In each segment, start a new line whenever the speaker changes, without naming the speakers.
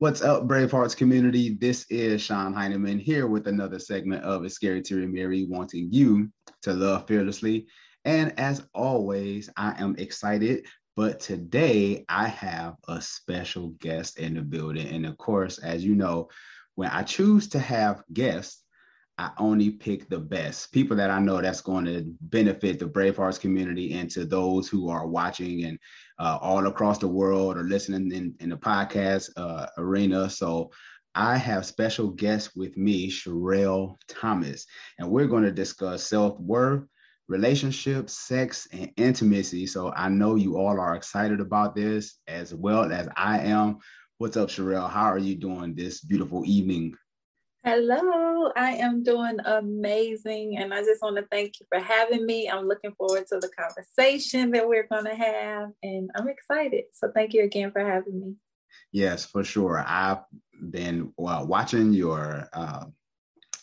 What's up, Bravehearts community? This is Sean Heineman here with another segment of It's Scary to Remarry, wanting you to love fearlessly. And as always, I am excited. But today I have a special guest in the building. And of course, as you know, when I choose to have guests, I only pick the best people that I know that's going to benefit the Brave Hearts community and to those who are watching and uh, all across the world or listening in, in the podcast uh, arena. So I have special guests with me, Sherelle Thomas, and we're going to discuss self worth, relationships, sex, and intimacy. So I know you all are excited about this as well as I am. What's up, Sherelle? How are you doing this beautiful evening?
Hello, I am doing amazing. And I just want to thank you for having me. I'm looking forward to the conversation that we're going to have, and I'm excited. So, thank you again for having me.
Yes, for sure. I've been well, watching your, uh,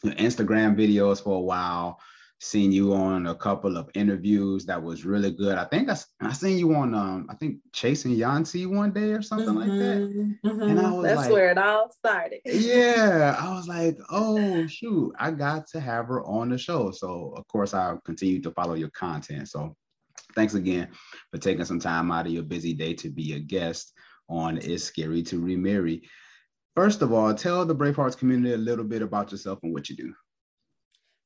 your Instagram videos for a while seen you on a couple of interviews that was really good. I think I, I seen you on um I think Chasing Yancey one day or something mm-hmm, like that.
Mm-hmm. And I mm-hmm. was That's like, where it all started.
yeah. I was like, oh shoot, I got to have her on the show. So of course I'll continue to follow your content. So thanks again for taking some time out of your busy day to be a guest on It's Scary to Remarry. First of all, tell the Brave Hearts community a little bit about yourself and what you do.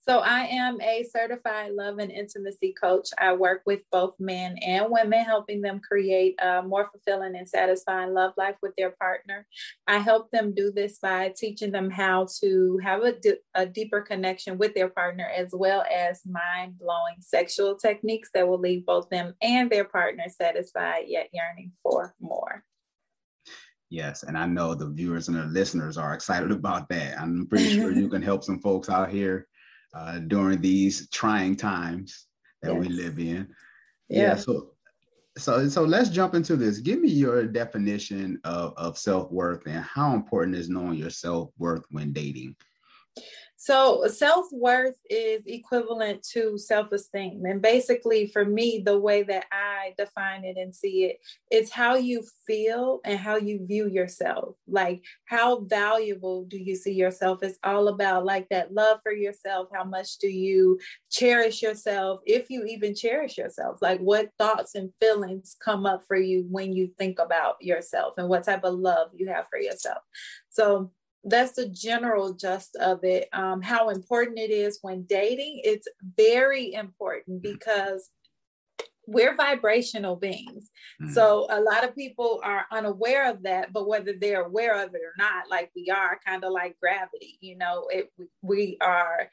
So I am a certified love and intimacy coach. I work with both men and women, helping them create a more fulfilling and satisfying love life with their partner. I help them do this by teaching them how to have a, a deeper connection with their partner, as well as mind blowing sexual techniques that will leave both them and their partner satisfied yet yearning for more.
Yes, and I know the viewers and the listeners are excited about that. I'm pretty sure you can help some folks out here uh, during these trying times that yes. we live in. Yeah. yeah. So, so, so let's jump into this. Give me your definition of, of self worth and how important is knowing your self worth when dating.
So, self worth is equivalent to self esteem. And basically, for me, the way that I define it and see it, it's how you feel and how you view yourself. Like, how valuable do you see yourself? It's all about like that love for yourself. How much do you cherish yourself? If you even cherish yourself, like, what thoughts and feelings come up for you when you think about yourself and what type of love you have for yourself? So, that's the general gist of it. Um, how important it is when dating, it's very important because we're vibrational beings. Mm-hmm. So a lot of people are unaware of that, but whether they're aware of it or not, like we are kind of like gravity, you know, it, we are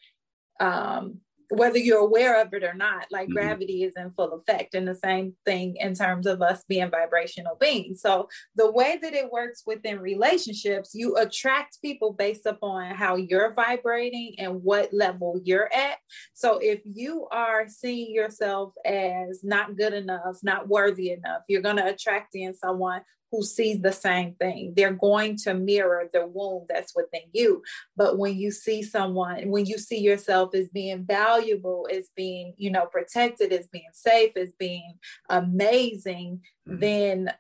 um, whether you're aware of it or not, like mm-hmm. gravity is in full effect. And the same thing in terms of us being vibrational beings. So the way that it works within relationships, you attract people based upon how you're vibrating and what level you're at. So if you are seeing yourself as not good enough, not worthy enough, you're going to attract in someone who sees the same thing. They're going to mirror the wound that's within you. But when you see someone, when you see yourself as being valuable, as being, you know, protected, as being safe, as being amazing, mm-hmm. then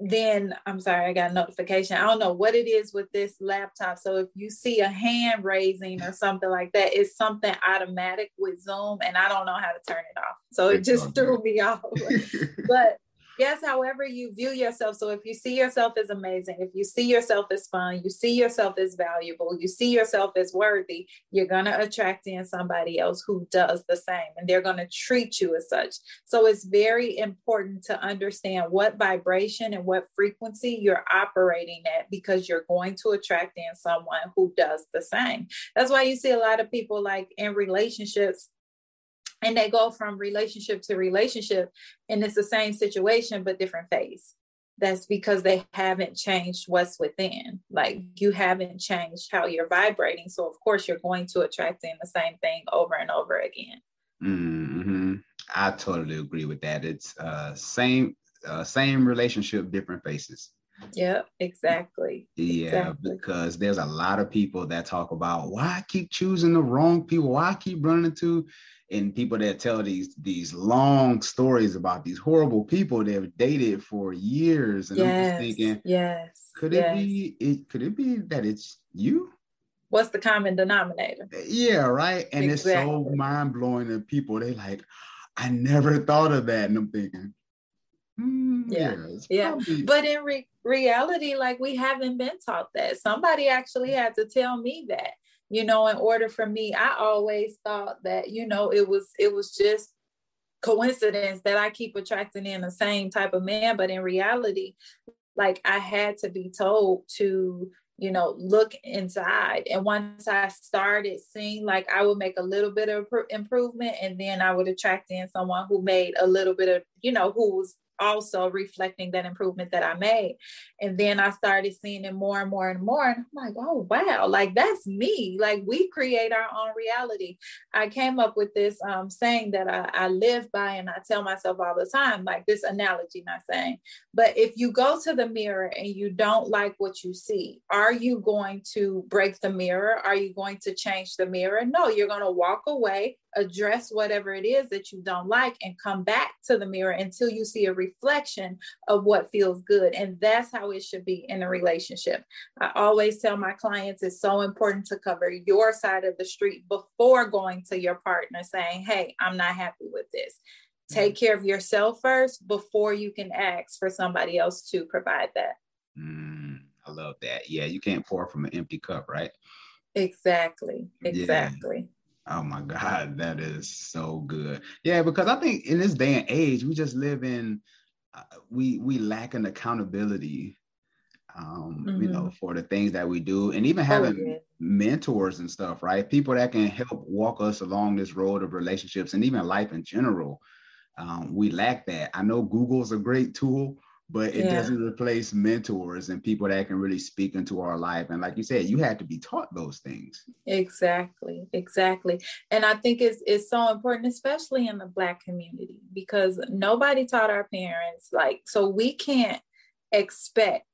then I'm sorry, I got a notification. I don't know what it is with this laptop. So if you see a hand raising or something like that, it's something automatic with Zoom, and I don't know how to turn it off. So it just threw me off. but yes, however you view yourself. So if you see yourself as amazing, if you see yourself as fun, you see yourself as valuable, you see yourself as worthy, you're going to attract in somebody else who does the same and they're going to treat you as such. So it's very important to understand what vibration and what frequency you're operating at because you're going to attract in someone who does the same. That's why you see a lot of people like in relationships and they go from relationship to relationship and it's the same situation but different phase that's because they haven't changed what's within like you haven't changed how you're vibrating so of course you're going to attract in the same thing over and over again
mm-hmm. i totally agree with that it's uh same uh, same relationship different faces
yeah, exactly.
Yeah,
exactly.
because there's a lot of people that talk about why I keep choosing the wrong people, why I keep running into and people that tell these these long stories about these horrible people they've dated for years and
yes,
i'm just thinking
yes
could it
yes.
be it could it be that it's you?
What's the common denominator?
Yeah right? And exactly. it's so mind-blowing that people. They like i never thought of that. And i'm thinking
mm, yeah yeah, probably... but in re- reality like we haven't been taught that. Somebody actually had to tell me that you know in order for me i always thought that you know it was it was just coincidence that i keep attracting in the same type of man. But in reality like i had to be told to you know look inside. And once i started seeing like i would make a little bit of improvement and then i would attract in someone who made a little bit of you know who was also reflecting that improvement that I made. And then I started seeing it more and more and more. And I'm like, oh, wow, like that's me. Like we create our own reality. I came up with this um, saying that I, I live by and I tell myself all the time, like this analogy, not saying, but if you go to the mirror and you don't like what you see, are you going to break the mirror? Are you going to change the mirror? No, you're going to walk away address whatever it is that you don't like and come back to the mirror until you see a reflection of what feels good. And that's how it should be in a relationship. I always tell my clients it's so important to cover your side of the street before going to your partner saying, Hey, I'm not happy with this. Take mm. care of yourself first before you can ask for somebody else to provide that.
Mm, I love that. Yeah, you can't pour from an empty cup, right?
Exactly. Exactly.
Yeah. Oh my God, that is so good. Yeah, because I think in this day and age, we just live in uh, we we lack an accountability. Um, mm-hmm. you know, mm-hmm. for the things that we do, and even oh, having oh, yeah. mentors and stuff, right? People that can help walk us along this road of relationships and even life in general. Um, we lack that. I know Google's a great tool, but it yeah. doesn't replace mentors and people that can really speak into our life. And like you said, you had to be taught those things.
Exactly, exactly. And I think it's it's so important, especially in the black community, because nobody taught our parents, like, so we can't expect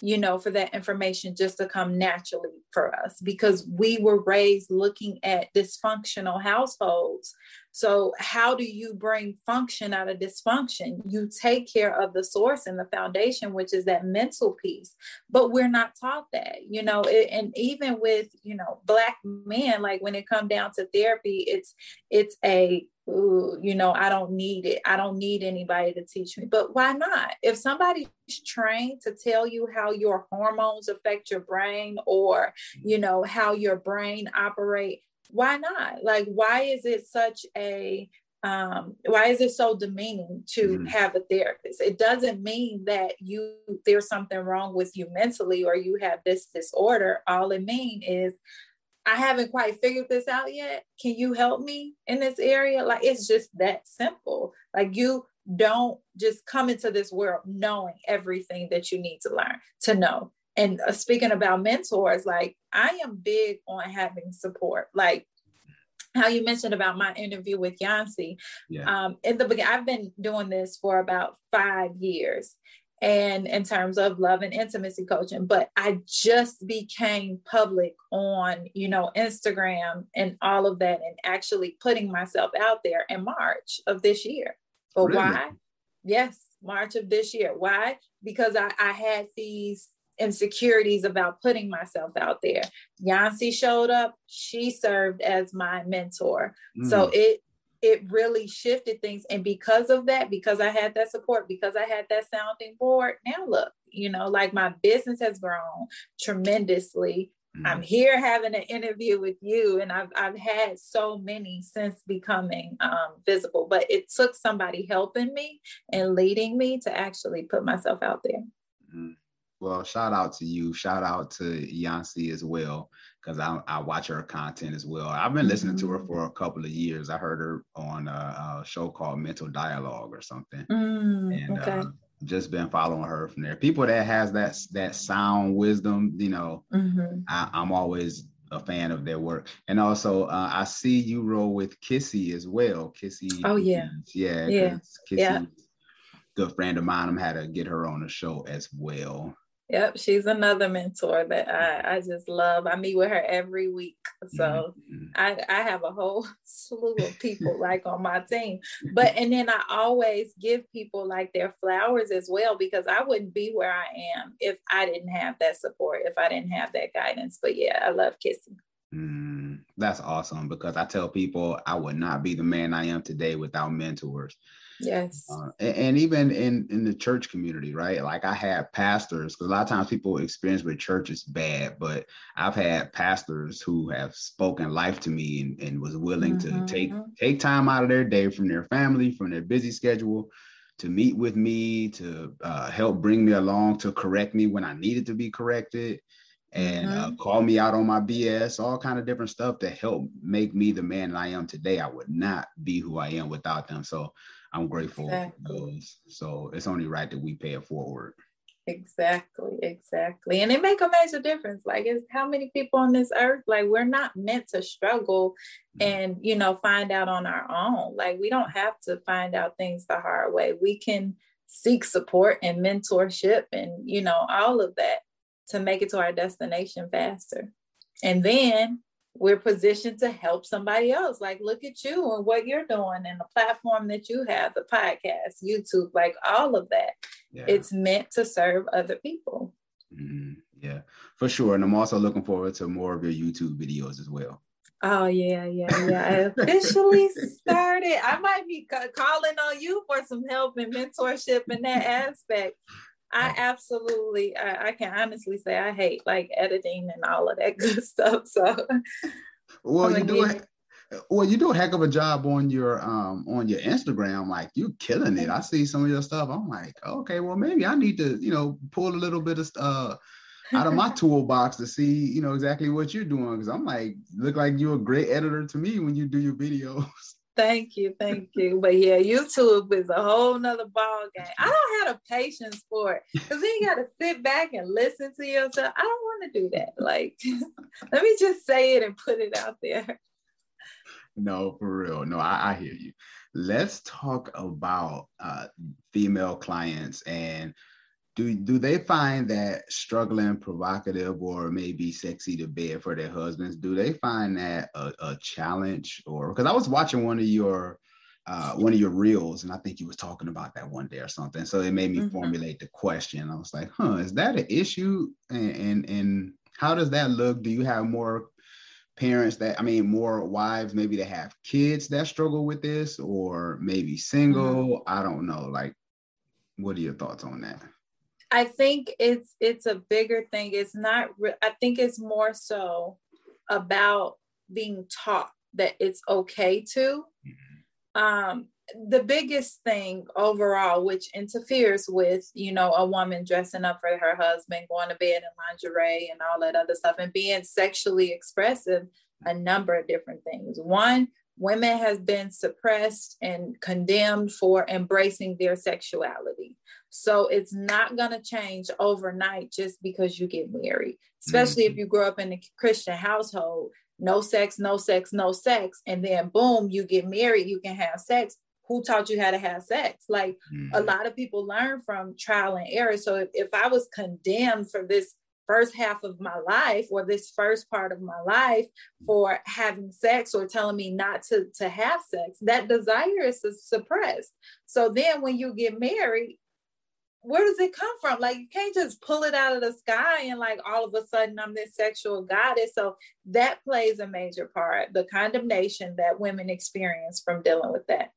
you know, for that information just to come naturally for us because we were raised looking at dysfunctional households. So, how do you bring function out of dysfunction? You take care of the source and the foundation, which is that mental piece. But we're not taught that, you know, it, and even with, you know, Black men, like when it come down to therapy, it's, it's a Ooh, you know, I don't need it. I don't need anybody to teach me. But why not? If somebody's trained to tell you how your hormones affect your brain or, you know, how your brain operate, why not? Like, why is it such a um, why is it so demeaning to mm-hmm. have a therapist? It doesn't mean that you there's something wrong with you mentally or you have this disorder. All it means is I haven't quite figured this out yet. Can you help me in this area? Like it's just that simple. Like you don't just come into this world knowing everything that you need to learn to know. And uh, speaking about mentors, like I am big on having support. Like how you mentioned about my interview with Yancy. Yeah. Um, in the beginning, I've been doing this for about five years and in terms of love and intimacy coaching but i just became public on you know instagram and all of that and actually putting myself out there in march of this year but really? why yes march of this year why because I, I had these insecurities about putting myself out there yancy showed up she served as my mentor mm. so it it really shifted things. And because of that, because I had that support, because I had that sounding board, now look, you know, like my business has grown tremendously. Mm-hmm. I'm here having an interview with you, and I've I've had so many since becoming um, visible. But it took somebody helping me and leading me to actually put myself out there.
Mm-hmm. Well, shout out to you. Shout out to Yancy as well because I, I watch her content as well. I've been listening mm-hmm. to her mm. for a couple of years. I heard her on a, a show called Mental Dialogue or something, mm, and okay. uh, just been following her from there. People that has that that sound wisdom, you know, mm-hmm. I, am always a fan of their work. And also, uh, I see you roll with Kissy as well. Kissy.
Oh yeah.
Yeah.
Yeah.
Kissy, yeah. Good friend of mine. I'm had to get her on the show as well.
Yep, she's another mentor that I, I just love. I meet with her every week. So mm-hmm. I, I have a whole slew of people like on my team. But and then I always give people like their flowers as well because I wouldn't be where I am if I didn't have that support, if I didn't have that guidance. But yeah, I love Kissy.
Mm, that's awesome because I tell people I would not be the man I am today without mentors.
Yes.
Uh, and, and, even in in the church community, right? Like I had pastors because a lot of times people experience with church is bad, but I've had pastors who have spoken life to me and, and was willing mm-hmm. to take take time out of their day from their family, from their busy schedule to meet with me, to uh, help bring me along, to correct me when I needed to be corrected and uh, mm-hmm. uh, call me out on my BS, all kind of different stuff that helped make me the man I am today. I would not be who I am without them. So I'm grateful exactly. for those. So it's only right that we pay it forward.
Exactly, exactly. And it make a major difference. Like it's how many people on this earth, like we're not meant to struggle mm-hmm. and you know find out on our own. Like we don't have to find out things the hard way. We can seek support and mentorship and you know all of that to make it to our destination faster. And then we're positioned to help somebody else. Like, look at you and what you're doing and the platform that you have, the podcast, YouTube, like all of that. Yeah. It's meant to serve other people.
Mm, yeah, for sure. And I'm also looking forward to more of your YouTube videos as well.
Oh yeah, yeah, yeah. I officially started. I might be calling on you for some help and mentorship in that aspect. I absolutely, I, I, can honestly say I hate like editing and all of that good stuff. So,
well, you do. well, you do a heck of a job on your um on your Instagram. Like you're killing it. I see some of your stuff. I'm like, okay, well maybe I need to, you know, pull a little bit of uh out of my toolbox to see, you know, exactly what you're doing. Because I'm like, look like you're a great editor to me when you do your videos.
Thank you, thank you. But yeah, YouTube is a whole nother ball game. I don't have the patience for it because then you got to sit back and listen to yourself. I don't want to do that. Like, let me just say it and put it out there.
No, for real. No, I, I hear you. Let's talk about uh, female clients and do do they find that struggling provocative or maybe sexy to bed for their husbands? Do they find that a, a challenge or because i was watching one of your uh, one of your reels and i think you was talking about that one day or something. So it made me mm-hmm. formulate the question. I was like huh is that an issue? And, and and how does that look? Do you have more parents that i mean more wives maybe that have kids that struggle with this or maybe single? Mm-hmm. i don't know. Like what are your thoughts on that
I think it's it's a bigger thing. It's not. I think it's more so about being taught that it's okay to. Mm-hmm. Um, the biggest thing overall, which interferes with you know a woman dressing up for her husband, going to bed in lingerie and all that other stuff, and being sexually expressive, a number of different things. One, women have been suppressed and condemned for embracing their sexuality. So it's not going to change overnight just because you get married, especially mm-hmm. if you grow up in a Christian household. No sex, no sex, no sex. And then boom, you get married, you can have sex. Who taught you how to have sex? Like mm-hmm. a lot of people learn from trial and error. So if, if I was condemned for this first half of my life or this first part of my life for having sex or telling me not to to have sex that desire is suppressed so then when you get married where does it come from? Like you can't just pull it out of the sky and like all of a sudden I'm this sexual goddess. So that plays a major part, the condemnation that women experience from dealing with that.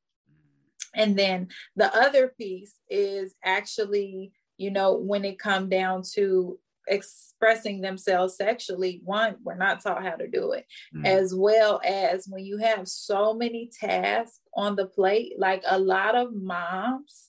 And then the other piece is actually, you know, when it come down to expressing themselves sexually, one, we're not taught how to do it, mm. as well as when you have so many tasks on the plate, like a lot of moms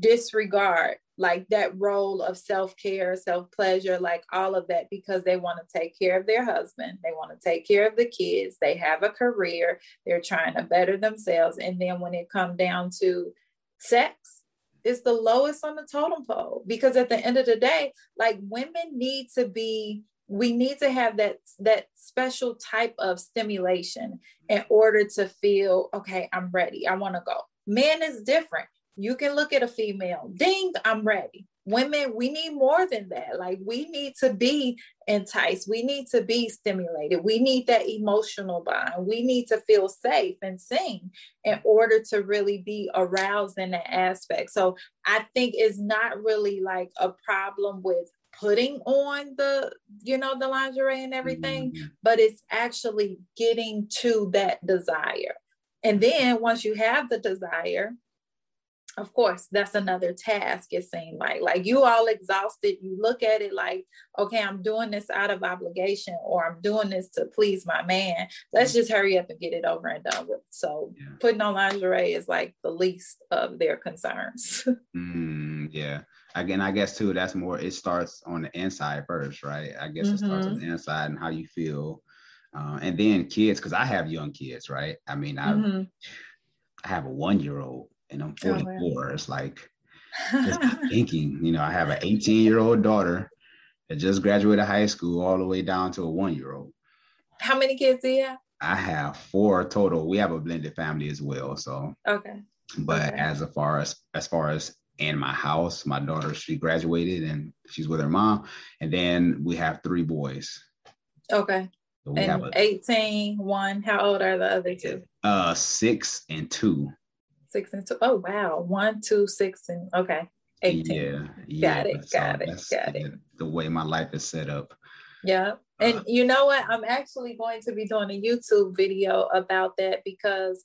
disregard like that role of self-care self-pleasure like all of that because they want to take care of their husband they want to take care of the kids they have a career they're trying to better themselves. And then when it comes down to sex it's the lowest on the totem pole because at the end of the day like women need to be we need to have that that special type of stimulation in order to feel okay i'm ready. I want to go. Men is different you can look at a female, ding, I'm ready. Women, we need more than that. Like we need to be enticed. We need to be stimulated. We need that emotional bond. We need to feel safe and seen in order to really be aroused in that aspect. So I think it's not really like a problem with putting on the you know the lingerie and everything mm-hmm. but it's actually getting to that desire and then once you have the desire of course that's another task it seemed like like you all exhausted you look at it like okay i'm doing this out of obligation or i'm doing this to please my man let's just hurry up and get it over and done with so yeah. putting on lingerie is like the least of their concerns
mm, yeah again i guess too that's more it starts on the inside first right i guess mm-hmm. it starts on mm-hmm. the inside and how you feel uh, and then kids because i have young kids right i mean i mm-hmm. i have a one year old and I'm 44. Oh, it's like thinking, you know, I have an 18 year old daughter that just graduated high school all the way down to a one year old.
How many kids do you have?
I have four total. We have a blended family as well. So
okay.
But
okay.
as far as as far as in my house, my daughter she graduated and she's with her mom, and then we have three boys.
Okay. So and a, 18, one. How old are the other two?
Uh, six and two
six and two. Oh wow, one, two, six, and okay, eighteen. Yeah, got it, got it, got it.
The way my life is set up.
Yeah, and uh, you know what? I'm actually going to be doing a YouTube video about that because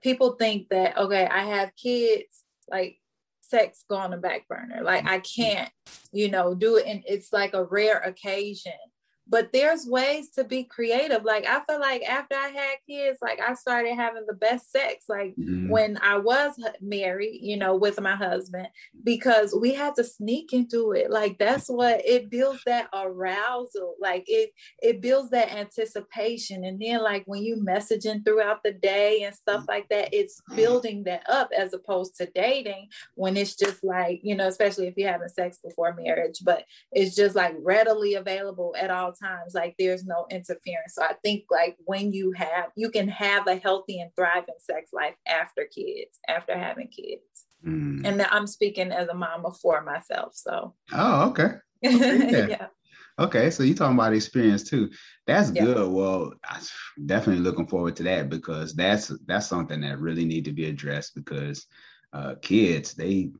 people think that okay, I have kids, like sex go on the back burner. Like I can't, you know, do it, and it's like a rare occasion but there's ways to be creative. Like i feel like after i had kids like i started having the best sex like mm-hmm. when i was married you know with my husband because we had to sneak into it. Like that's what it builds that arousal. Like it it builds that anticipation. And then like when you messaging throughout the day and stuff like that it's building that up as opposed to dating when it's just like you know especially if you're having sex before marriage but it's just like readily available at all times like there's no interference so i think like when you have you can have a healthy and thriving sex life after kids after having kids mm. and i'm speaking as a mom of four myself so
oh okay, okay yeah. yeah. Okay, so you're talking about experience too. That's yeah. good. Well, I'm definitely looking forward to that because that's that's something that really need to be addressed because uh, kids they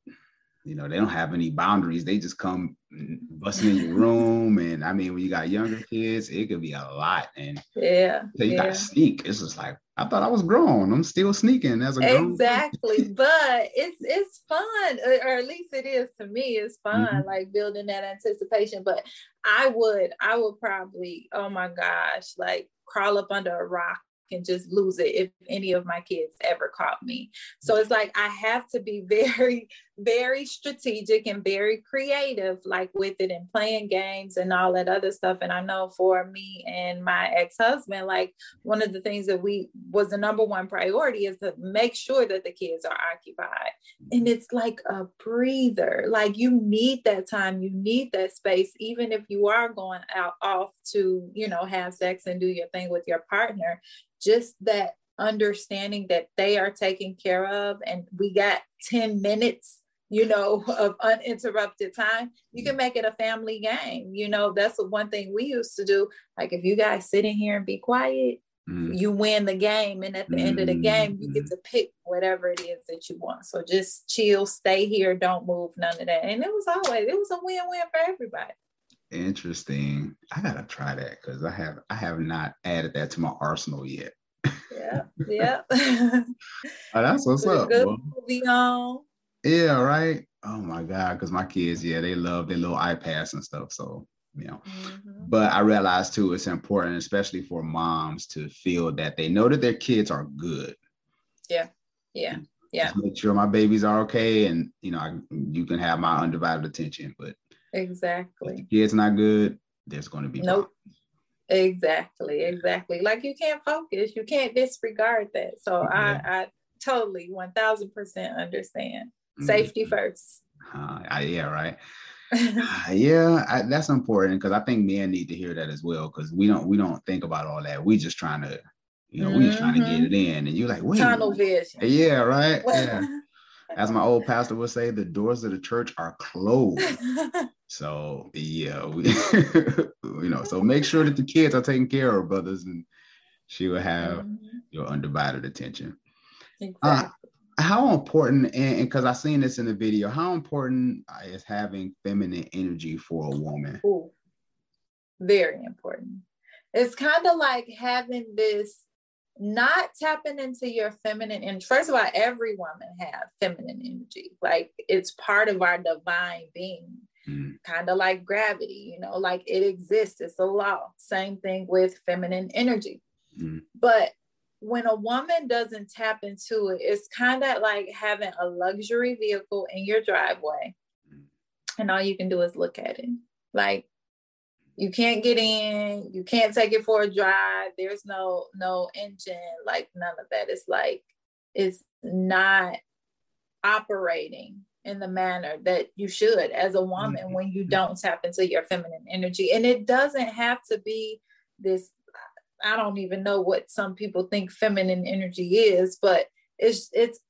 you know, they don't have any boundaries. They just come busting in your room. And I mean, when you got younger kids, it could be a lot. And
yeah,
so you
yeah.
gotta sneak. It's just like I thought I was grown. I'm still sneaking as a grown
exactly. but it's it's fun, or at least it is to me. It's fun, mm-hmm. like building that anticipation. But I would, I would probably, oh my gosh, like crawl up under a rock and just lose it if any of my kids ever caught me. So it's like I have to be very, very strategic and very creative, like with it and playing games and all that other stuff. And I know for me and my ex husband, like one of the things that we was the number one priority is to make sure that the kids are occupied. And mm-hmm. it's like a breather. Like you need that time, you need that space, even if you are going out off to, you know, have sex and do your thing with your partner just that understanding that they are taken care of and we got 10 minutes you know of uninterrupted time you can make it a family game you know that's the one thing we used to do like if you guys sit in here and be quiet mm. you win the game and at the mm. end of the game you get mm. to pick whatever it is that you want so just chill stay here don't move none of that and it was always it was a win-win for everybody
Interesting. I gotta try that because I have I have not added that to my arsenal yet.
yeah, yeah. oh,
that's what's up. Good
movie on.
Yeah, right. Oh my god, because my kids, yeah, they love their little iPads and stuff. So you know, mm-hmm. but I realize too, it's important, especially for moms, to feel that they know that their kids are good.
Yeah, yeah, yeah.
Just make sure my babies are okay, and you know, I, you can have my undivided attention. But
Exactly. If
kid's not good, there's going to be
nope. Problems. Exactly, exactly. Like you can't focus, you can't disregard that. So. I, I totally one thousand percent understand. Mm-hmm. Safety first.
Uh, yeah, right. uh, yeah, I, that's important because I think men need to hear that as well because we don't we don't think about all that. We just trying to, you know, mm-hmm. we just trying to get mm-hmm. it in, and you're like, wait,
tunnel vision.
Yeah, right. Yeah. as my old pastor would say, the doors of the church are closed. so yeah, we, you know, so make sure that the kids are taken care of, brothers, and she will have mm-hmm. your undivided attention. Uh, exactly. Uh, how important, and because I seen this in the video, how important is having feminine energy for a woman? Ooh,
very important. It's kind of like having this not tapping into your feminine and first of all every woman have feminine energy like it's part of our divine being mm. kind of like gravity you know like it exists it's a law same thing with feminine energy mm. but when a woman doesn't tap into it it's kind of like having a luxury vehicle in your driveway. And all you can do is look at it. Like you can't get in you can't take it for a drive there's no no engine like none of that. It's like it's not operating in the manner that you should as a woman mm-hmm. when you don't tap into your feminine energy. And it doesn't have to be this i don't even know what some people think feminine energy is but it's it's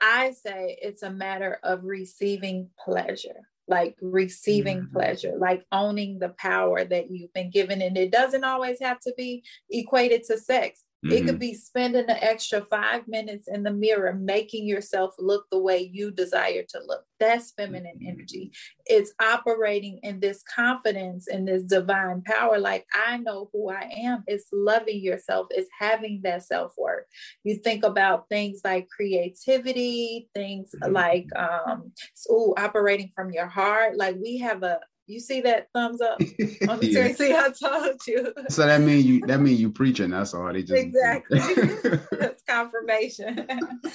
i say it's a matter of receiving pleasure like receiving mm-hmm. pleasure, like owning the power that you've been given. And it doesn't always have to be equated to sex. Mm-hmm. It could mm-hmm. be spending an extra five minutes in the mirror, making yourself look the way you desire to look. That's feminine mm-hmm. energy. It's operating in this confidence and this divine power. Like, I know who I am. It's loving yourself, it's having that self worth. You think about things like creativity, things mm-hmm. like, um, ooh, operating from your heart. Like, we have a, you see that thumbs up on the screen? See, I told you.
So that mean you that mean you preaching. That's all. They just
exactly. that's confirmation.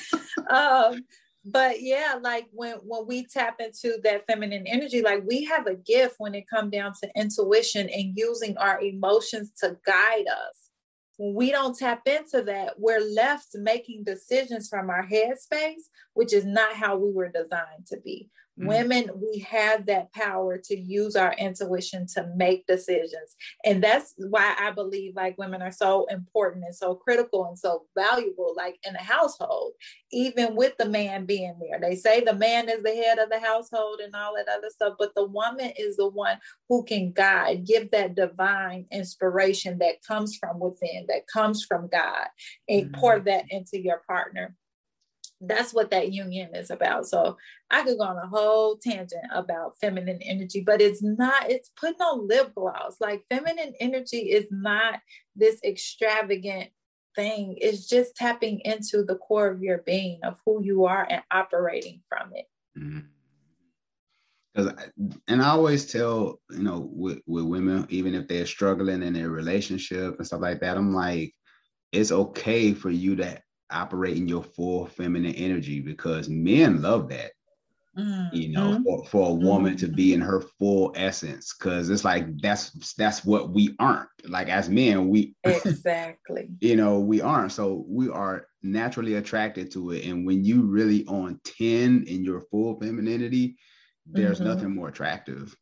um, but yeah, like when when we tap into that feminine energy, like we have a gift when it comes down to intuition and using our emotions to guide us. When we don't tap into that, we're left making decisions from our headspace, which is not how we were designed to be. Mm-hmm. Women, we have that power to use our intuition to make decisions. And that's why I believe like women are so important and so critical and so valuable, like in a household, even with the man being there. They say the man is the head of the household and all that other stuff, but the woman is the one who can guide, give that divine inspiration that comes from within, that comes from God, and mm-hmm. pour that into your partner that's what that union is about. So I could go on a whole tangent about feminine energy, but it's not, it's putting on lip gloss. Like feminine energy is not this extravagant thing. It's just tapping into the core of your being, of who you are and operating from it.
Mm-hmm. Cause, and I always tell, you know, with, with women, even if they're struggling in their relationship and stuff like that, I'm like, it's okay for you to operate in your full feminine energy because men love that. Mm-hmm. You know, for, for a woman mm-hmm. to be in her full essence, because it's like that's that's what we aren't. Like as men, we
exactly.
you know, we aren't. So we are naturally attracted to it. And when you really on 10 in your full femininity, there's mm-hmm. nothing more attractive.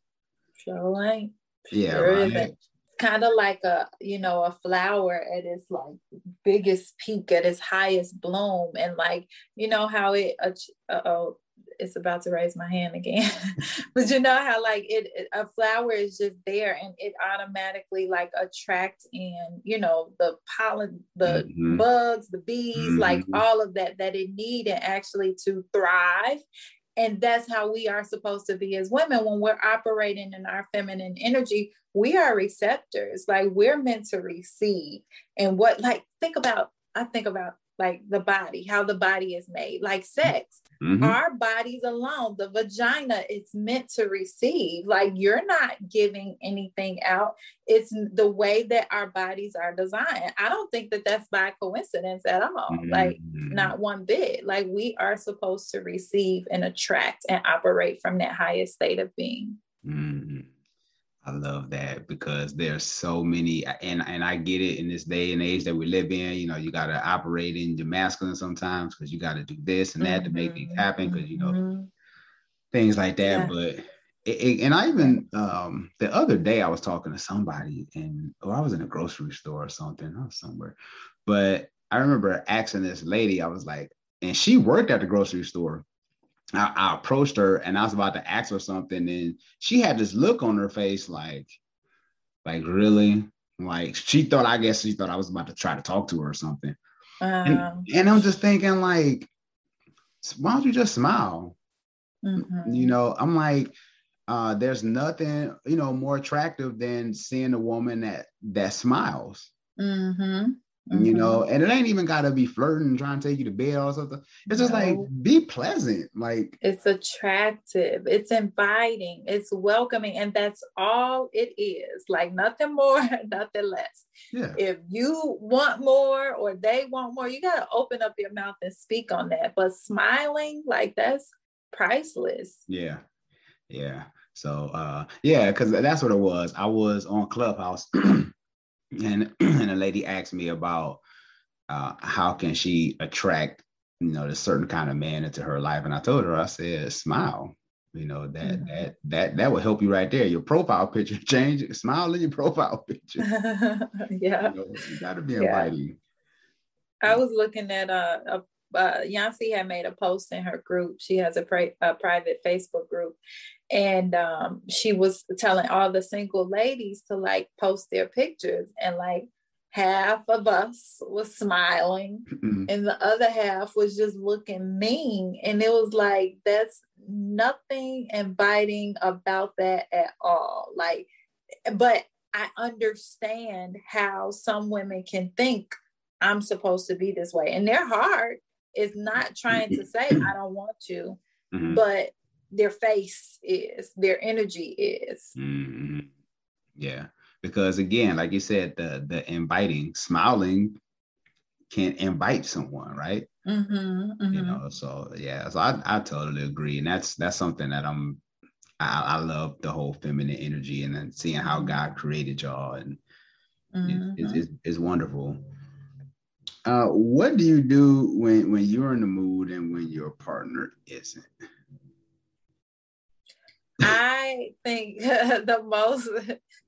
Sure like.
Yeah. Sure right
kind of like a you know a flower at its like biggest peak at its highest bloom and like you know how it uh, oh it's about to raise my hand again but you know how like it a flower is just there and it automatically like attracts and you know the pollen the mm-hmm. bugs the bees mm-hmm. like all of that that it need and actually to thrive and that's how we are supposed to be as women. When we're operating in our feminine energy we are receptors. Like we're meant to receive. And what like think about i think about like the body how the body is made like sex. Mm-hmm. our bodies alone the vagina is meant to receive. Like you're not giving anything out. It's the way that our bodies are designed. I don't think that that's by coincidence at all. Mm-hmm. like not one bit. Like we are supposed to receive and attract and operate from that highest state of being.
Mm-hmm. I love that because there's so many, and and I get it in this day and age that we live in. You know, you got to operate in your masculine sometimes because you got to do this and that mm-hmm. to make things happen because you know mm-hmm. things like that. Yeah. But it, it, and I even um, the other day I was talking to somebody and oh I was in a grocery store or something. I was somewhere, but I remember asking this lady. I was like, and she worked at the grocery store, I, I, approached her and I was about to ask her something, and she had this look on her face, like, like really, like she thought. I guess she thought I was about to try to talk to her or something. and, um. and, I'm just thinking, like, why don't you just smile? Mm-hmm. You know, I'm like, uh, there's nothing, you know, more attractive than seeing a woman that that smiles. Mm-hmm. Mm-hmm. You know, and it ain't even gotta be flirting and trying to take you to bed or something. It's just no. like be pleasant. Like
it's attractive, it's inviting, it's welcoming, and that's all it is. Like nothing more, nothing less. Yeah. If you want more or they want more, you gotta open up your mouth and speak on that. But smiling, like that's priceless.
Yeah. Yeah. So uh yeah, because that's what it was. I was on Clubhouse and and a lady asked me about uh, how can she attract you know a certain kind of man into her life? And i told her i said smile. You know that mm-hmm. that that that will help you right there. Your profile picture change smile in your profile picture.
Yeah. You, know,
you got to be inviting.
Yeah. i was looking at uh, a uh, Yancy had made a post in her group. She has a, pri- a private Facebook group, and um, she was telling all the single ladies to like post their pictures, and like half of us was smiling, mm-hmm. and the other half was just looking mean, and it was like that's nothing inviting about that at all. Like, but I understand how some women can think I'm supposed to be this way. And they're heart is not trying to say, I don't want to, mm-hmm. but their face is, their energy is.
Mm-hmm. Yeah. Because again, like you said, the the inviting, smiling can invite someone, right? Mm-hmm, mm-hmm. You know, so yeah, so I, I totally agree. And that's that's something that I'm I, I love the whole feminine energy and then seeing how mm-hmm. God created y'all and mm-hmm. it's, it's, it's wonderful. Uh, what do you do when when you're in the mood and when your partner isn't?
I think the most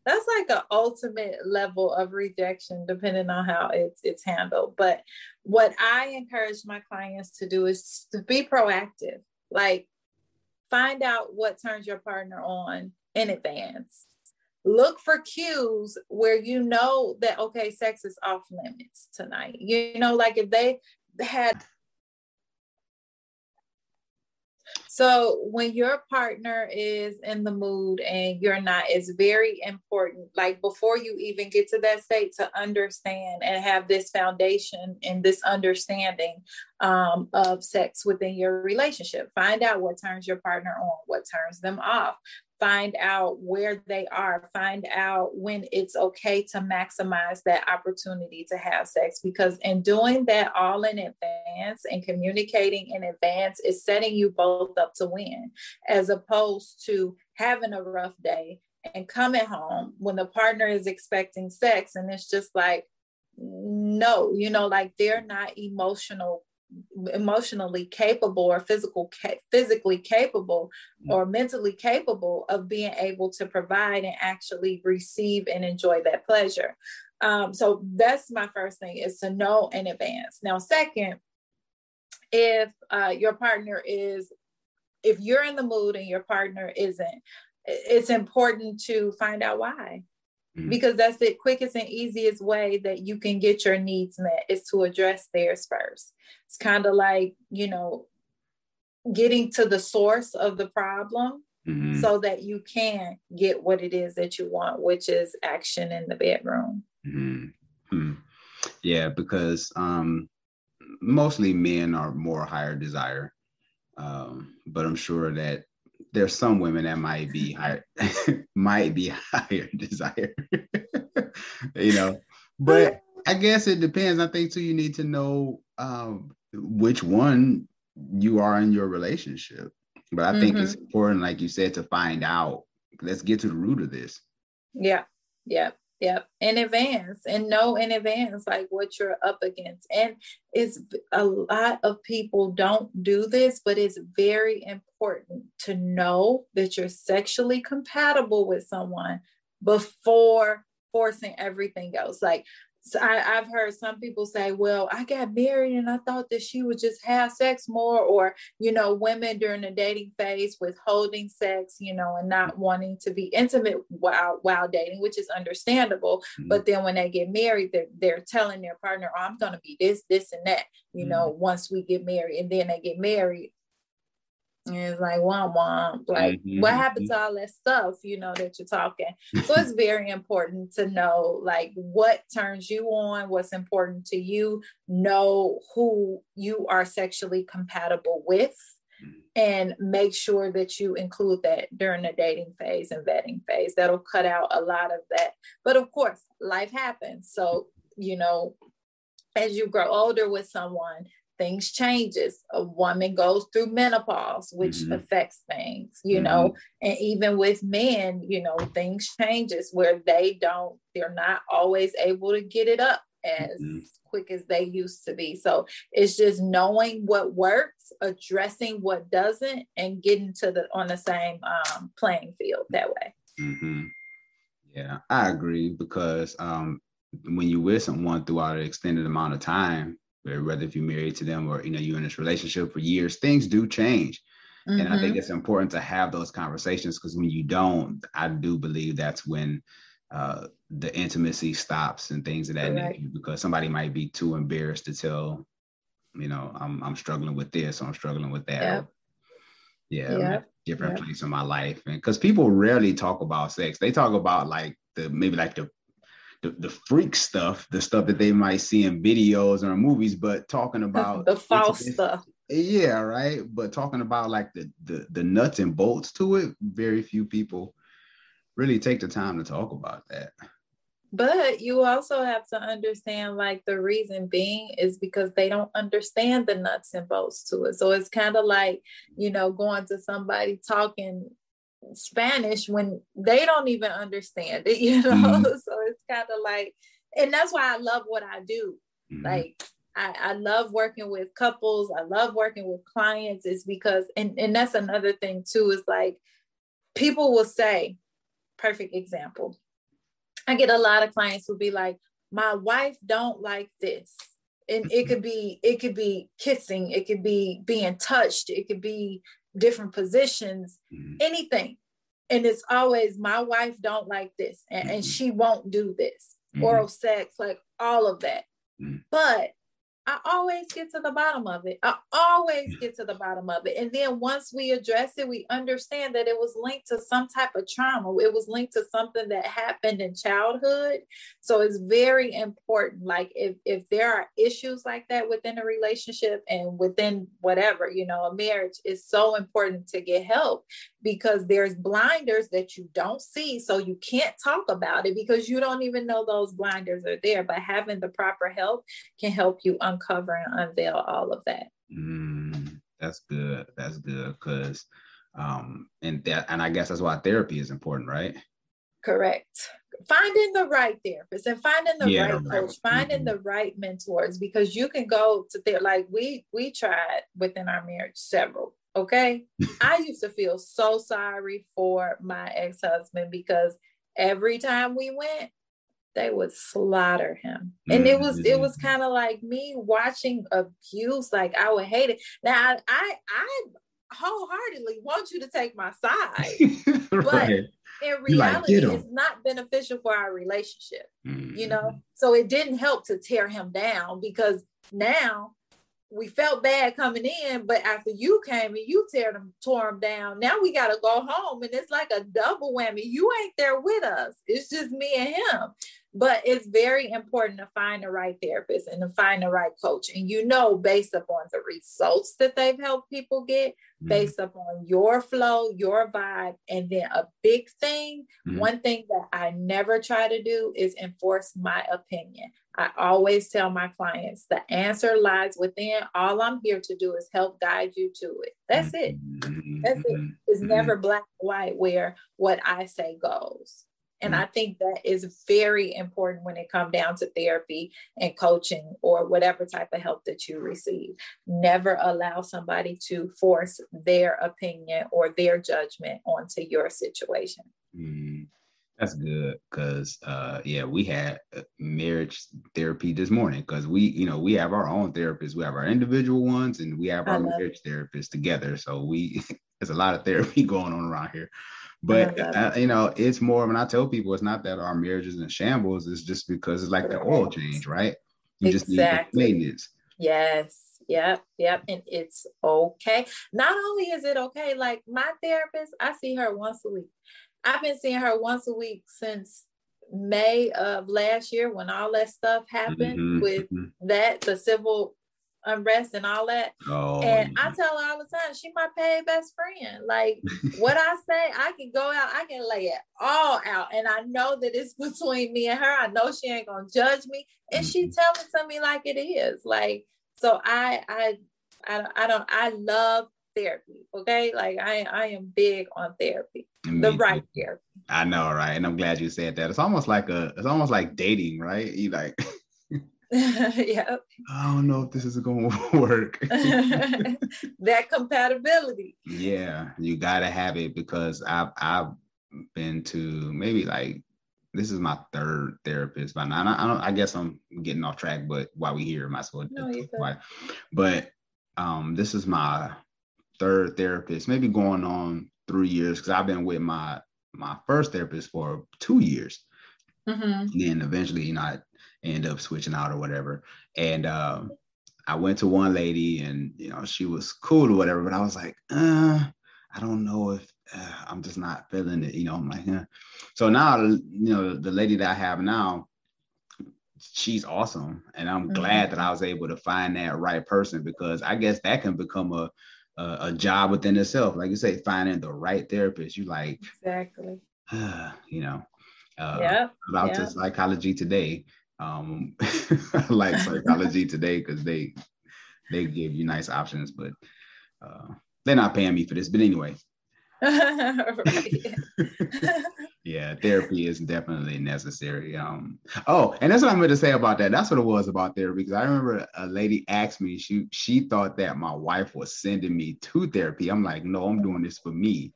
that's like an ultimate level of rejection, depending on how it's it's handled. But what I encourage my clients to do is to be proactive. Like find out what turns your partner on in advance look for cues where you know that okay sex is off limits tonight. You know like if they had so when your partner is in the mood and you're not it's very important like before you even get to that state to understand and have this foundation and this understanding um, of sex within your relationship. Find out what turns your partner on what turns them off find out where they are, find out when it's okay to maximize that opportunity to have sex. Because in doing that all in advance and communicating in advance is setting you both up to win, as opposed to having a rough day and coming home when the partner is expecting sex and it's just like, no, you know, like they're not emotional emotionally capable or physical ca- physically capable mm. or mentally capable of being able to provide and actually receive and enjoy that pleasure. Um, so that's my first thing is to know in advance. Now second if uh, your partner is if you're in the mood and your partner isn't it's important to find out why mm-hmm. because that's the quickest and easiest way that you can get your needs met is to address theirs first. It's kind of like, you know, getting to the source of the problem mm-hmm. so that you can get what it is that you want, which is action in the bedroom.
Mm-hmm. Yeah, because um, mostly men are more higher desire. Um, but I'm sure that there's some women that might be higher might be higher desire you know? But i guess it depends. I think too you need to know um, which one you are in your relationship. But i think mm-hmm. it's important like you said to find out. Let's get to the root of this.
Yeah. Yeah Yep, in advance and know in advance like what you're up against. And it's a lot of people don't do this, but it's very important to know that you're sexually compatible with someone before forcing everything else. Like so I, have heard some people say, well, I got married and I thought that she would just have sex more, or, you know, women during the dating phase withholding sex, you know, and not wanting to be intimate while while dating, which is understandable. Mm-hmm. But then when they get married, they're they're telling their partner, oh, I'm gonna be this, this, and that, you mm-hmm. know, once we get married. And then they get married and it's like womp womp. Like mm-hmm. what happened to all that stuff, you know, that you're talking. So it's very important to know like what turns you on, what's important to you, know who you are sexually compatible with, and make sure that you include that during the dating phase and vetting phase. That'll cut out a lot of that. But of course, life happens. So, you know, as you grow older with someone, things changes a woman goes through menopause which mm-hmm. affects things you mm-hmm. know and even with men you know things changes where they don't they're not always able to get it up as mm-hmm. quick as they used to be so it's just knowing what works addressing what doesn't and getting to the on the same um, playing field that way
mm-hmm. yeah i agree because um, when you with someone throughout an extended amount of time whether if you're married to them or you know you're in this relationship for years things do change mm-hmm. and i think mm-hmm. it's important to have those conversations because when you don't i do believe that's when uh, the intimacy stops and things of that nature because somebody might be too embarrassed to tell you know i'm, I'm struggling with this or i'm struggling with that yep. yeah different yep. place in my life and because people rarely talk about sex they talk about like the maybe like the the, the freak stuff, the stuff that they might see in videos or movies, but talking about
the false stuff.
Yeah, right. But talking about like the, the the nuts and bolts to it, very few people really take the time to talk about that.
But you also have to understand, like, the reason being is because they don't understand the nuts and bolts to it. So it's kind of like, you know, going to somebody talking Spanish when they don't even understand it, you know? Mm-hmm. So kind of like, and that's why I love what I do. Mm-hmm. Like, I, I love working with couples. I love working with clients. Is because, and, and that's another thing too, is like people will say, perfect example. I get a lot of clients who be like, my wife don't like this. And it could be, it could be kissing, it could be being touched, it could be different positions, mm-hmm. anything. And it's always my wife don't like this and, mm-hmm. and she won't do this. Mm-hmm. Oral sex, like all of that. Mm-hmm. But I always get to the bottom of it. I always get to the bottom of it. And then once we address it, we understand that it was linked to some type of trauma. It was linked to something that happened in childhood. So it's very important. Like if if there are issues like that within a relationship and within whatever, you know, a marriage is so important to get help because there's blinders that you don't see. So you can't talk about it because you don't even know those blinders are there. But having the proper help can help you uncover and unveil all of that.
Mm, that's good. That's good. Because um and that and I guess that's why therapy is important, right?
Correct. Finding the right therapist and finding the yeah, right coach, finding mm-hmm. the right mentors because you can go to there like we we tried within our marriage several Okay. I used to feel so sorry for my ex husband because every time we went, they would slaughter him. And it was it mm-hmm. was kind of like me watching abuse. Like I would hate it. Now I I wholeheartedly want you to take my side. right. But in reality, like, it's not beneficial for our relationship. Mm-hmm. You know? Mm-hmm. So it didn't help to tear him down because now we felt bad coming in, but after you came and you tear them, tore them down, now we got to go home. And it's like a double whammy. You ain't there with us. It's just me and him. But it's very important to find the right therapist and to find the right coach. And you know, based upon the results that they've helped people get, mm-hmm. based upon your flow, your vibe. And then a big thing, mm-hmm. one thing that I never try to do is enforce my opinion. I always tell my clients the answer lies within. All I'm here to do is help guide you to it. That's it. That's it. It's mm-hmm. never black and white where what I say goes. And mm-hmm. I think that is very important when it comes down to therapy and coaching or whatever type of help that you receive. Never allow somebody to force their opinion or their judgment onto your situation.
Mm-hmm. That's good because uh yeah, we had uh, marriage therapy this morning because we, you know, we have our own therapists. We have our individual ones and we have our marriage therapists together. So we there's a lot of therapy going on around here. But uh, you know, it's more when I tell people it's not that our marriage is in shambles, it's just because it's like the oil change, right? You exactly. just need maintenance.
Yes. Yep, yep. And it's okay. Not only is it okay, like my therapist, I see her once a week. I've been seeing her once a week since May of last year when all that stuff happened mm-hmm, with mm-hmm. that, the civil unrest and all that. Oh, and yeah. I tell her all the time, she my paid best friend. Like what I say, I can go out, I can lay it all out. And I know that it's between me and her. I know she ain't gonna judge me. And mm-hmm. she tell it to me like it is. Like, so I I I, I don't I love therapy. Okay. Like I I am big on therapy. Me the right therapy.
I know, right? And I'm glad you said that. It's almost like a it's almost like dating, right? You like yeah. I don't know if this is going to work.
that compatibility.
Yeah, you got to have it because I've I've been to maybe like this is my third therapist by now. I, don't, I guess I'm getting off track, but while we here, might as well. No, but um, this is my third therapist, maybe going on three years because I've been with my my first therapist for two years. Mm-hmm. then eventually, you know, I end up switching out or whatever. And um, I went to one lady, and you know, she was cool or whatever, but I was like, uh, I don't know if uh, I'm just not feeling it. You know, I'm like, eh. so now, you know, the lady that I have now, she's awesome, and I'm mm-hmm. glad that I was able to find that right person because I guess that can become a a, a job within itself. Like you say, finding the right therapist. You like
exactly.
Uh, you know. Uh, yeah. About to psychology today. Um, I like psychology today because they they give you nice options, but uh, they're not paying me for this. But anyway. yeah, therapy is definitely necessary. Um, oh, and that's what I'm going to say about that. That's what it was about therapy because I remember a lady asked me. She she thought that my wife was sending me to therapy. I'm like, no, I'm doing this for me.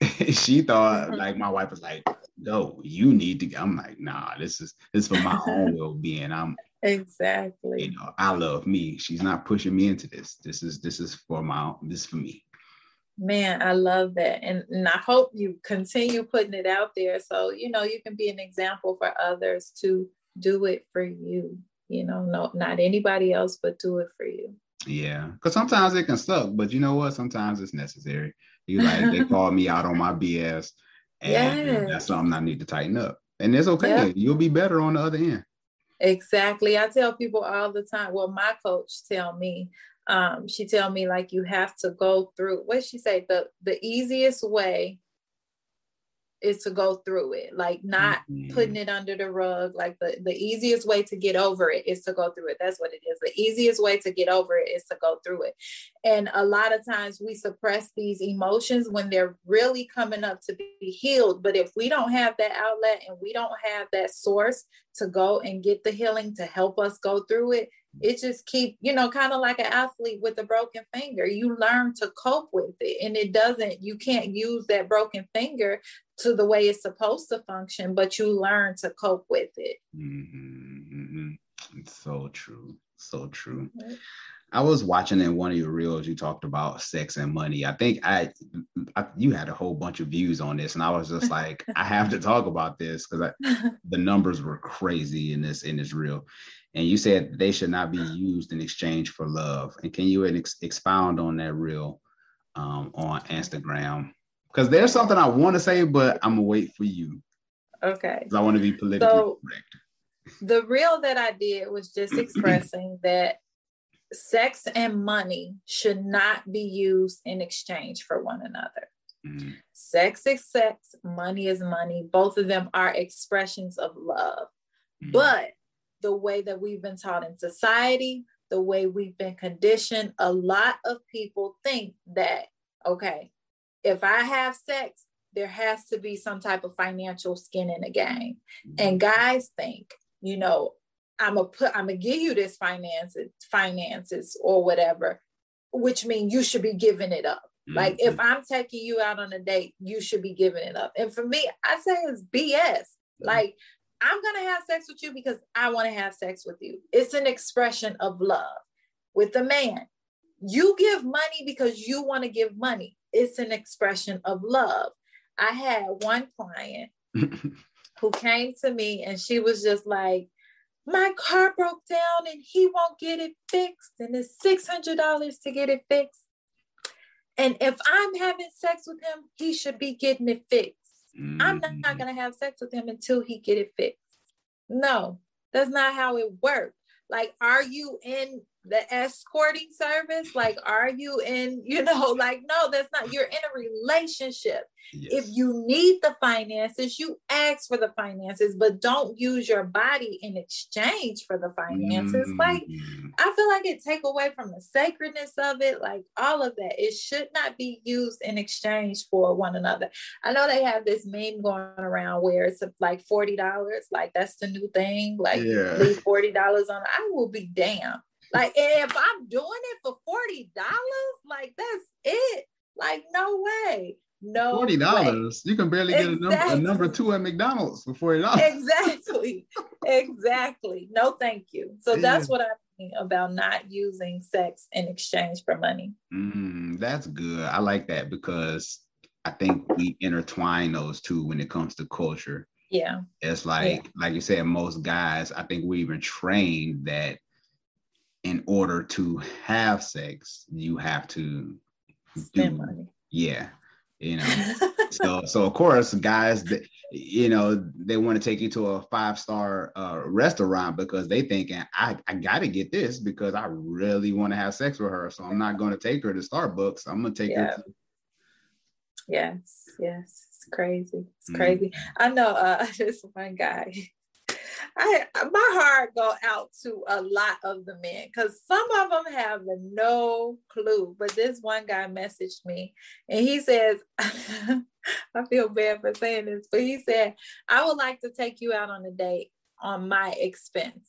she thought like my wife was like, no, you need to. I'm like, nah, this is this is for my own well being. I'm
exactly.
You know, I love me. She's not pushing me into this. This is this is for my this is for me.
Man, I love that. And, and I hope you continue putting it out there so you know you can be an example for others to do it for you. You know, no, not anybody else, but do it for you.
Yeah, because sometimes it can suck, but you know what? Sometimes it's necessary. You like they call me out on my BS, and yes. that's something I need to tighten up. And it's okay. Yep. You'll be better on the other end.
Exactly. I tell people all the time. Well, my coach tell me, um, she tell me like you have to go through. What she say? The the easiest way is to go through it like not mm-hmm. putting it under the rug like the, the easiest way to get over it is to go through it that's what it is the easiest way to get over it is to go through it and a lot of times we suppress these emotions when they're really coming up to be healed but if we don't have that outlet and we don't have that source to go and get the healing to help us go through it it just keep you know kind of like an athlete with a broken finger you learn to cope with it and it doesn't you can't use that broken finger to the way it's supposed to function but you learn to cope with it mm-hmm,
mm-hmm. it's so true so true mm-hmm. I was watching in one of your reels, you talked about sex and money. I think I, I, you had a whole bunch of views on this, and I was just like, I have to talk about this because the numbers were crazy in this in this reel and you said they should not be used in exchange for love. And can you ex- expound on that reel um, on Instagram? Because there's something I want to say, but I'm gonna wait for you.
Okay.
I want to be politically so, correct.
The reel that I did was just expressing that sex and money should not be used in exchange for one another. Mm-hmm. Sex is sex, money is money. Both of them are expressions of love. Mm-hmm. But the way that we've been taught in society, the way we've been conditioned, a lot of people think that, okay, if I have sex, there has to be some type of financial skin in the game. And guys think, you know, I'm gonna put, I'm gonna give you this finances, finances or whatever, which means you should be giving it up. Mm-hmm. Like if I'm taking you out on a date, you should be giving it up. And for me, I say it's BS. Mm-hmm. Like I'm gonna have sex with you because I want to have sex with you. It's an expression of love. With a man, you give money because you want to give money. It's an expression of love. I had one client who came to me and she was just like, my car broke down and he won't get it fixed and it's $600 to get it fixed and if i'm having sex with him he should be getting it fixed mm-hmm. i'm not, not going to have sex with him until he get it fixed no that's not how it works like are you in the escorting service like are you in you know like no that's not you're in a relationship yes. if you need the finances you ask for the finances but don't use your body in exchange for the finances mm-hmm. like i feel like it take away from the sacredness of it like all of that it should not be used in exchange for one another i know they have this meme going around where it's like $40 like that's the new thing like yeah. leave $40 on i will be damned like, if I'm doing it for $40, like that's it. Like, no way. No
forty dollars. You can barely exactly. get a number, a number two at McDonald's for forty dollars.
exactly, exactly. No, thank you. So yeah. that's what I mean about not using sex in exchange for money.
Mm, that's good. I like that because I think we intertwine those two when it comes to culture.
Yeah,
it's like yeah. like you said, most guys. I think we even trained that in order to have sex, you have to
spend do, money.
Yeah, you know. so so of course, guys, that you know, they want to take you to a five star uh, restaurant because they thinking I I got to get this because I really want to have sex with her. So I'm not going to take her to Starbucks. I'm gonna take yeah. her. To-
yes, yes, it's crazy. It's mm-hmm. crazy. I know uh, this one guy. I my heart go out to a lot of the men because some of them have no clue. But this one guy messaged me and he says, I feel bad for saying this, but he said, I would like to take you out on a date on my expense.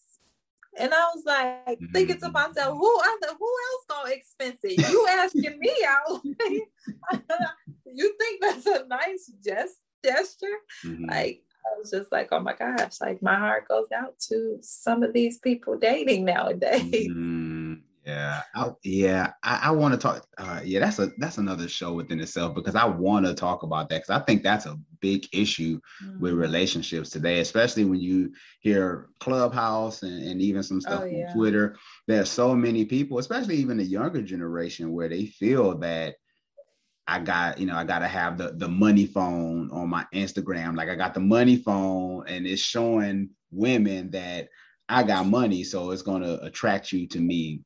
And I was like thinking to myself, who other who else gonna expense it? You asking me out. you think that's a nice gest gesture? Mm-hmm. Like I was just like, oh my gosh, like my heart goes out to some of these people dating nowadays.
Mm, yeah, I, yeah, I, I want to talk. Uh, yeah, that's a that's another show within itself because I want to talk about that because I think that's a big issue mm-hmm. with relationships today, especially when you hear Clubhouse and, and even some stuff oh, yeah. on Twitter. There's so many people, especially even the younger generation, where they feel that I got, you know, I gotta have the the money phone on my Instagram. Like I got the money phone and it's showing women that I got money, so it's gonna attract you to me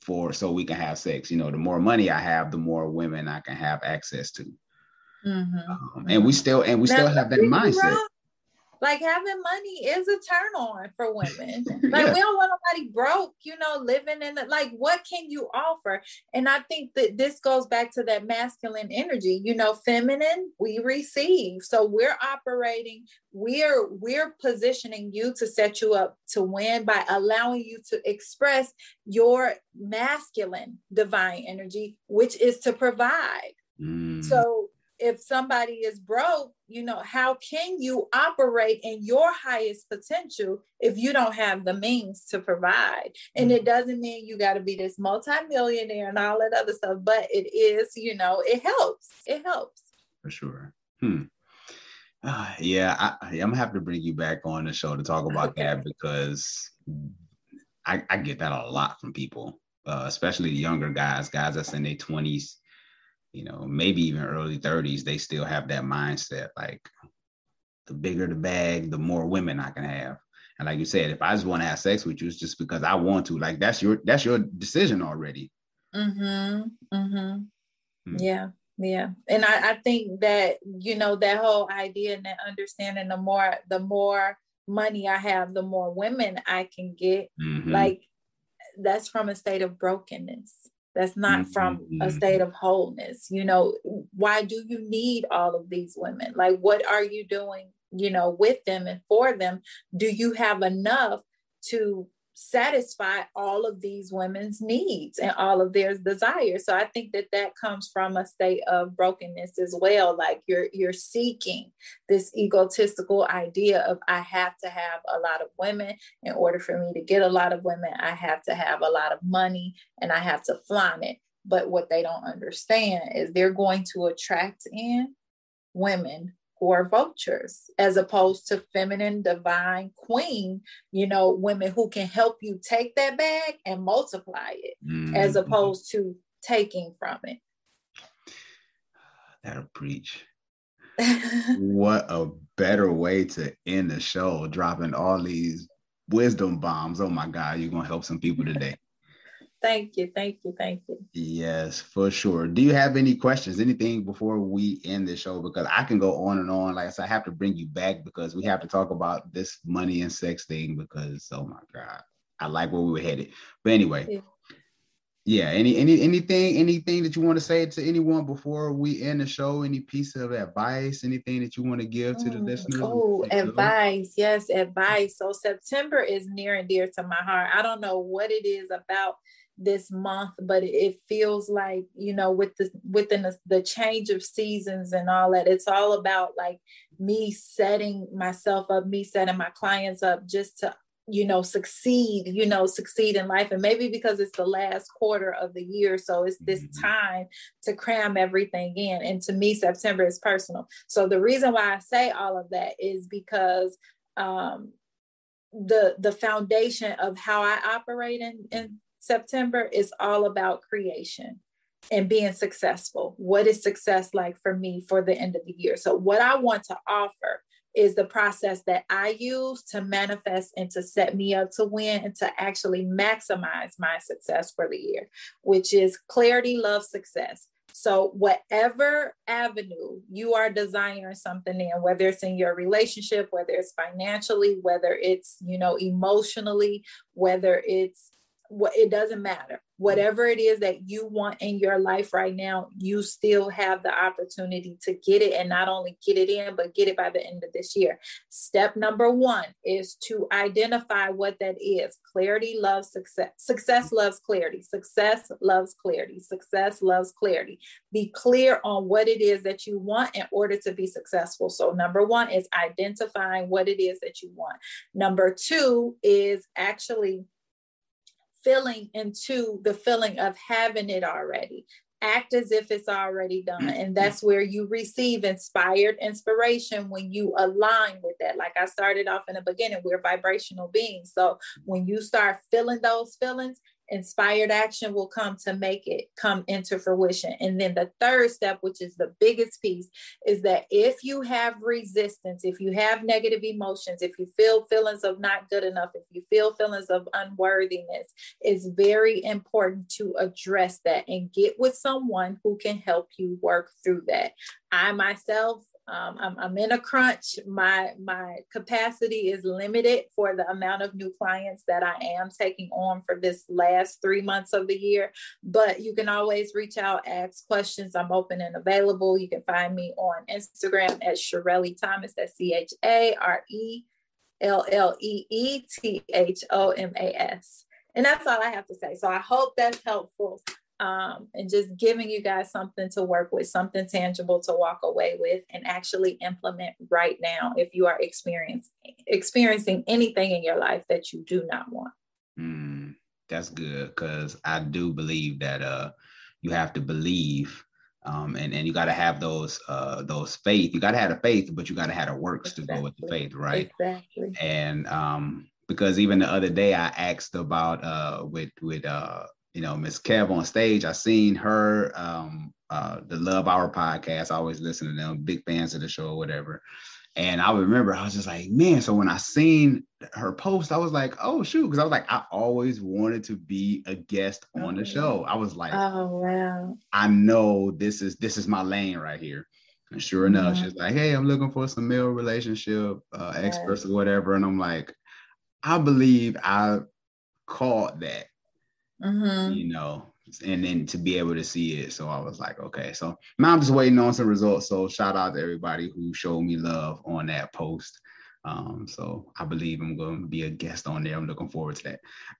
for so we can have sex. You know, the more money I have, the more women I can have access to. Mm-hmm. Um, and we still and we now, still have that mindset.
Like having money is a turn on for women. Like yeah. we don't want nobody broke, you know, living in the like what can you offer? And I think that this goes back to that masculine energy, you know, feminine, we receive. So we're operating, we're we're positioning you to set you up to win by allowing you to express your masculine divine energy, which is to provide. Mm. So if somebody is broke, you know, how can you operate in your highest potential if you don't have the means to provide? And it mm-hmm. doesn't mean you got to be this multimillionaire and all that other stuff, but it is, you know, it helps. It helps.
For sure. Hmm. Uh, yeah, I, am gonna have to bring you back on the show to talk about okay. that because I, I, get that a lot from people, uh, especially the younger guys, guys that's in their 20s you know, maybe even early 30s, they still have that mindset like the bigger the bag, the more women I can have. And like you said, if I just want to have sex with you, it's just because I want to. Like that's your that's your decision already.
Mm-hmm. Mm-hmm. Hmm. Yeah. Yeah. And I, I think that, you know, that whole idea and that understanding the more the more money I have, the more women I can get. Mm-hmm. Like that's from a state of brokenness that's not mm-hmm. from a mm-hmm. state of wholeness you know why do you need all of these women like what are you doing you know with them and for them do you have enough to satisfy all of these women's needs and all of their desires. So i think that that comes from a state of brokenness as well. Like you're you're seeking this egotistical idea of i have to have a lot of women. In order for me to get a lot of women i have to have a lot of money and i have to flaunt it. But what they don't understand is they're going to attract in women who are vultures as opposed to feminine divine queen you know women who can help you take that bag and multiply it mm-hmm. as opposed to taking from it.
That'll preach. What a better way to end the show dropping all these wisdom bombs. Oh my god you're gonna help some people today
Thank you. Thank you. Thank you.
Yes, for sure. Do you have any questions, anything before we end the show? Because I can go on and on. Like I said, I have to bring you back because we have to talk about this money and sex thing because oh my God. I like where we were headed. But anyway. Yeah. Any any anything, anything that you want to say to anyone before we end the show? Any piece of advice, anything that you want to give to the mm, listeners?
Oh, advice. Yes, advice. So September is near and dear to my heart. I don't know what it is about this month but it feels like you know with the within the, the change of seasons and all that it's all about like me setting myself up me setting my clients up just to you know succeed you know succeed in life and maybe because it's the last quarter of the year so it's this mm-hmm. time to cram everything in and to me september is personal so the reason why i say all of that is because um the the foundation of how i operate in, in September is all about creation and being successful. What is success like for me for the end of the year? So, what I want to offer is the process that I use to manifest and to set me up to win and to actually maximize my success for the year, which is clarity, love, success. So, whatever avenue you are desiring something in, whether it's in your relationship, whether it's financially, whether it's, you know, emotionally, whether it's what it doesn't matter whatever it is that you want in your life right now you still have the opportunity to get it and not only get it in but get it by the end of this year. Step number one is to identify what that is. Clarity loves success. Success loves clarity. Success loves clarity. Success loves clarity. Be clear on what it is that you want in order to be successful. So number one is identifying what it is that you want. Number two is actually feeling into the feeling of having it already. Act as if it's already done. Mm-hmm. And that's where you receive inspired inspiration when you align with that. Like i started off in the beginning we're vibrational beings. So when you start feeling those feelings inspired action will come to make it come into fruition. And then the third step, which is the biggest piece, is that if you have resistance, if you have negative emotions, if you feel feelings of not good enough, if you feel feelings of unworthiness, it's very important to address that and get with someone who can help you work through that. I myself um, I'm, I'm, in a crunch. My my capacity is limited for the amount of new clients that I am taking on for this last three months of the year. But you can always reach out, ask questions. I'm open and available. You can find me on Instagram at Charellee Thomas. That's C H A R E L L E E T H O M A S. And that's all I have to say. So I hope that's helpful um, and just giving you guys something to work with, something tangible to walk away with and actually implement right now if you are experiencing experiencing anything in your life that you do not want.
Mm, that's good because I do believe that uh, you have to believe um, and and you got to have those uh, those faith. You got to have the faith, but you got to have the works exactly. to go with the faith, right?
Exactly.
And um, because even the other day I asked about uh, with with uh, you know, Miss Kev on stage. I seen her, um, uh, the Love Hour podcast. I always listen to them, big fans of the show or whatever. And I remember I was just like, man. So when I seen her post, I was like, oh shoot, because I was like, I always wanted to be a guest on the show. I was like,
oh wow,
I know this is this is my lane right here. And sure enough, mm-hmm. she's like, hey, I'm looking for some male relationship uh, experts or whatever. And I'm like, I believe I caught that mm-hmm. you know, and then to be able to see it. So I was like, okay. So now I'm just waiting on some results. So shout out to everybody who showed me love on that post. Um, so I believe I'm going to be a guest on there. I'm looking forward to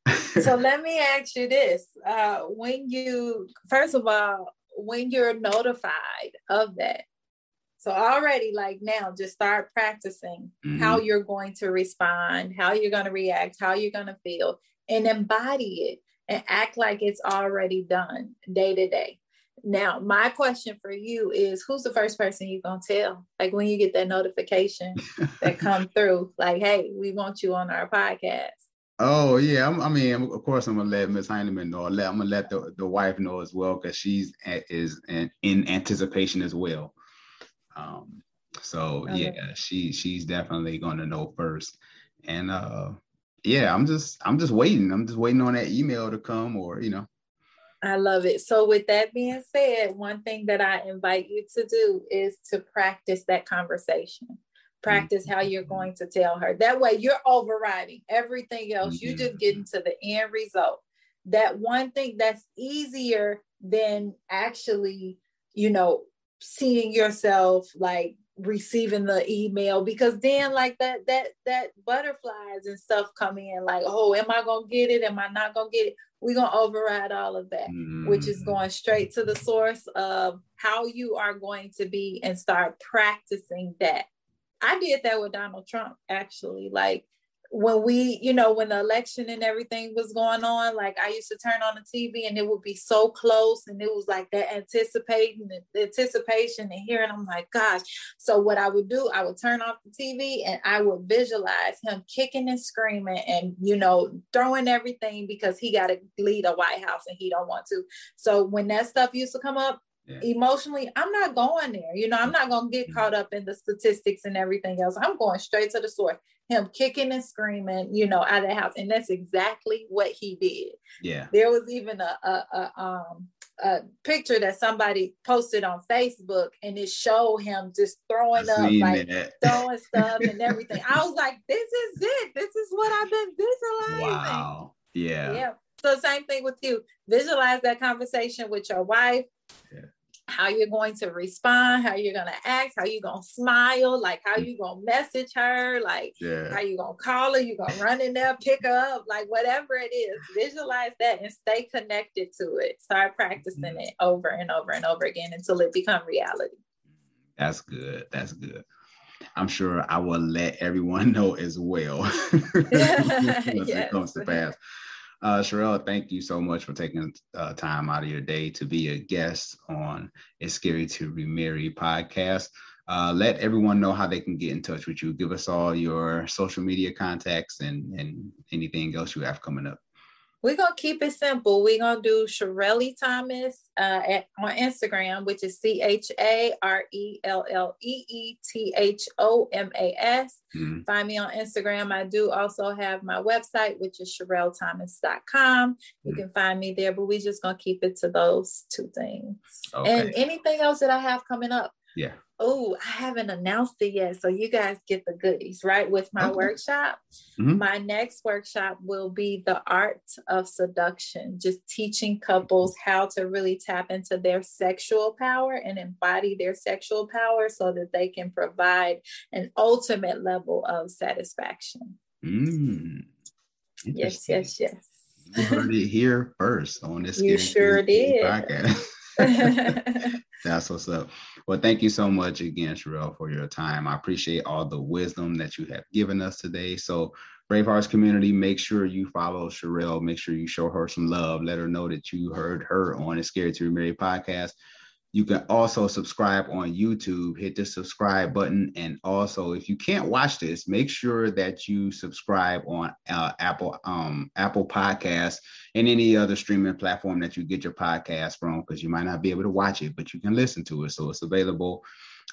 that.
so let me ask you this: uh, when you, first of all, when you're notified of that, so already like now, just start practicing mm-hmm. how you're going to respond, how you're going to react, how you're going to feel, and embody it and act like it's already done day to day. Now, my question for you is who's the first person you're gonna tell? Like when you get that notification that come through, like, hey, we want you on our podcast.
Oh yeah, I'm, i mean, of course, I'm gonna let Miss Heineman know. I'm gonna let the, the wife know as well because she's is in, in, anticipation as well. Um, so okay. yeah, she she's definitely gonna know first, and uh, yeah, I'm just I'm just waiting. I'm just waiting on that email to come, or you know.
I love it. So, with that being said, one thing that I invite you to do is to practice that conversation. Practice how you're mm-hmm. going to tell her. That way, you're overriding everything else. Mm-hmm. You just getting to the end result. That one thing that's easier than actually, you know, seeing yourself like receiving the email because then like that that that butterflies and stuff come in like oh am i gonna get it am i not gonna get it we're gonna override all of that mm. which is mm. going straight to the source of how you are going to be and start practicing that i did that with donald trump actually like when we, you know, when the election and everything was going on, like I used to turn on the TV and it would be so close and it was like that anticipating the anticipation and hearing, I'm like, gosh. So what I would do, I would turn off the TV and I would visualize him kicking and screaming and, you know, throwing everything because he got to lead a White House and he don't want to. So when that stuff used to come up, yeah. emotionally i'm not going there you know i'm not going to get mm-hmm. caught up in the statistics and everything else i'm going straight to the source him kicking and screaming you know out of the house and that's exactly what he did
yeah
there was even a, a, a um a picture that somebody posted on Facebook and it showed him just throwing up like throwing stuff and everything. I was like, this is it. This is what I've been visualizing. Wow.
Yeah.
Yeah. So same thing with you. Visualize that conversation with your wife. Yeah how you're going to respond, how you're gonna act, how you're gonna smile, like how you're gonna message her, like yeah. how you're gonna call her, you're gonna run in there, pick her up, like whatever it is, visualize that and stay connected to it. Start practicing mm-hmm. it over and over and over again until it become reality.
That's good. That's good. I'm sure I will let everyone know as well yes. it comes to pass. Uh, Sherelle, thank you so much for taking uh, time out of your day to be a guest on It's Scary to Remarry podcast. Uh, let everyone know how they can get in touch with you. Give us all your social media contacts and, and anything else you have coming up
we're gonna keep it simple. We're gonna do Charellee Thomas uh, at, on Instagram, which is C H A R E L L E E T H O M A S. Mm-hmm. Find me on Instagram. I do also have my website, which is SharelleThomas.com. You mm-hmm. can find me there, but we're just gonna keep it to those two things. Okay. And anything else that I have coming up,
yeah.
Oh, I haven't announced it yet. So you guys get the goodies, right? With my okay. workshop. Mm-hmm. My next workshop will be the art of seduction, just teaching couples how to really tap into their sexual power and embody their sexual power so that they can provide an ultimate level of satisfaction.
Mm.
Yes, yes, yes.
You heard it here first on this.
You sure did. Podcast.
That's what's up. Well, thank you so much again, Sherelle, for your time. I appreciate all the wisdom that you have given us today. So, Brave Hearts community, make sure you follow Sherelle. Make sure you show her some love. Let her know that you heard her on the Scary to Remarry podcast. You can also subscribe on YouTube, hit the subscribe button. And also, if you can't watch this, make sure that you subscribe on uh, Apple um, Apple Podcasts and any other streaming platform that you get your podcast from, because you might not be able to watch it, but you can listen to it. So it's available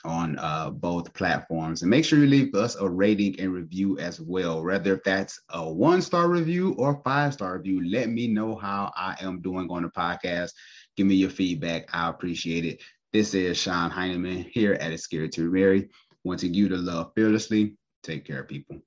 on uh, both platforms. And make sure you leave us a rating and review as well, whether that's a one star review or five star review. Let me know how I am doing on the podcast Give me your feedback. I appreciate it. This is Sean Heineman here at It's Scary to Remarry, wanting you to love fearlessly. Take care, people.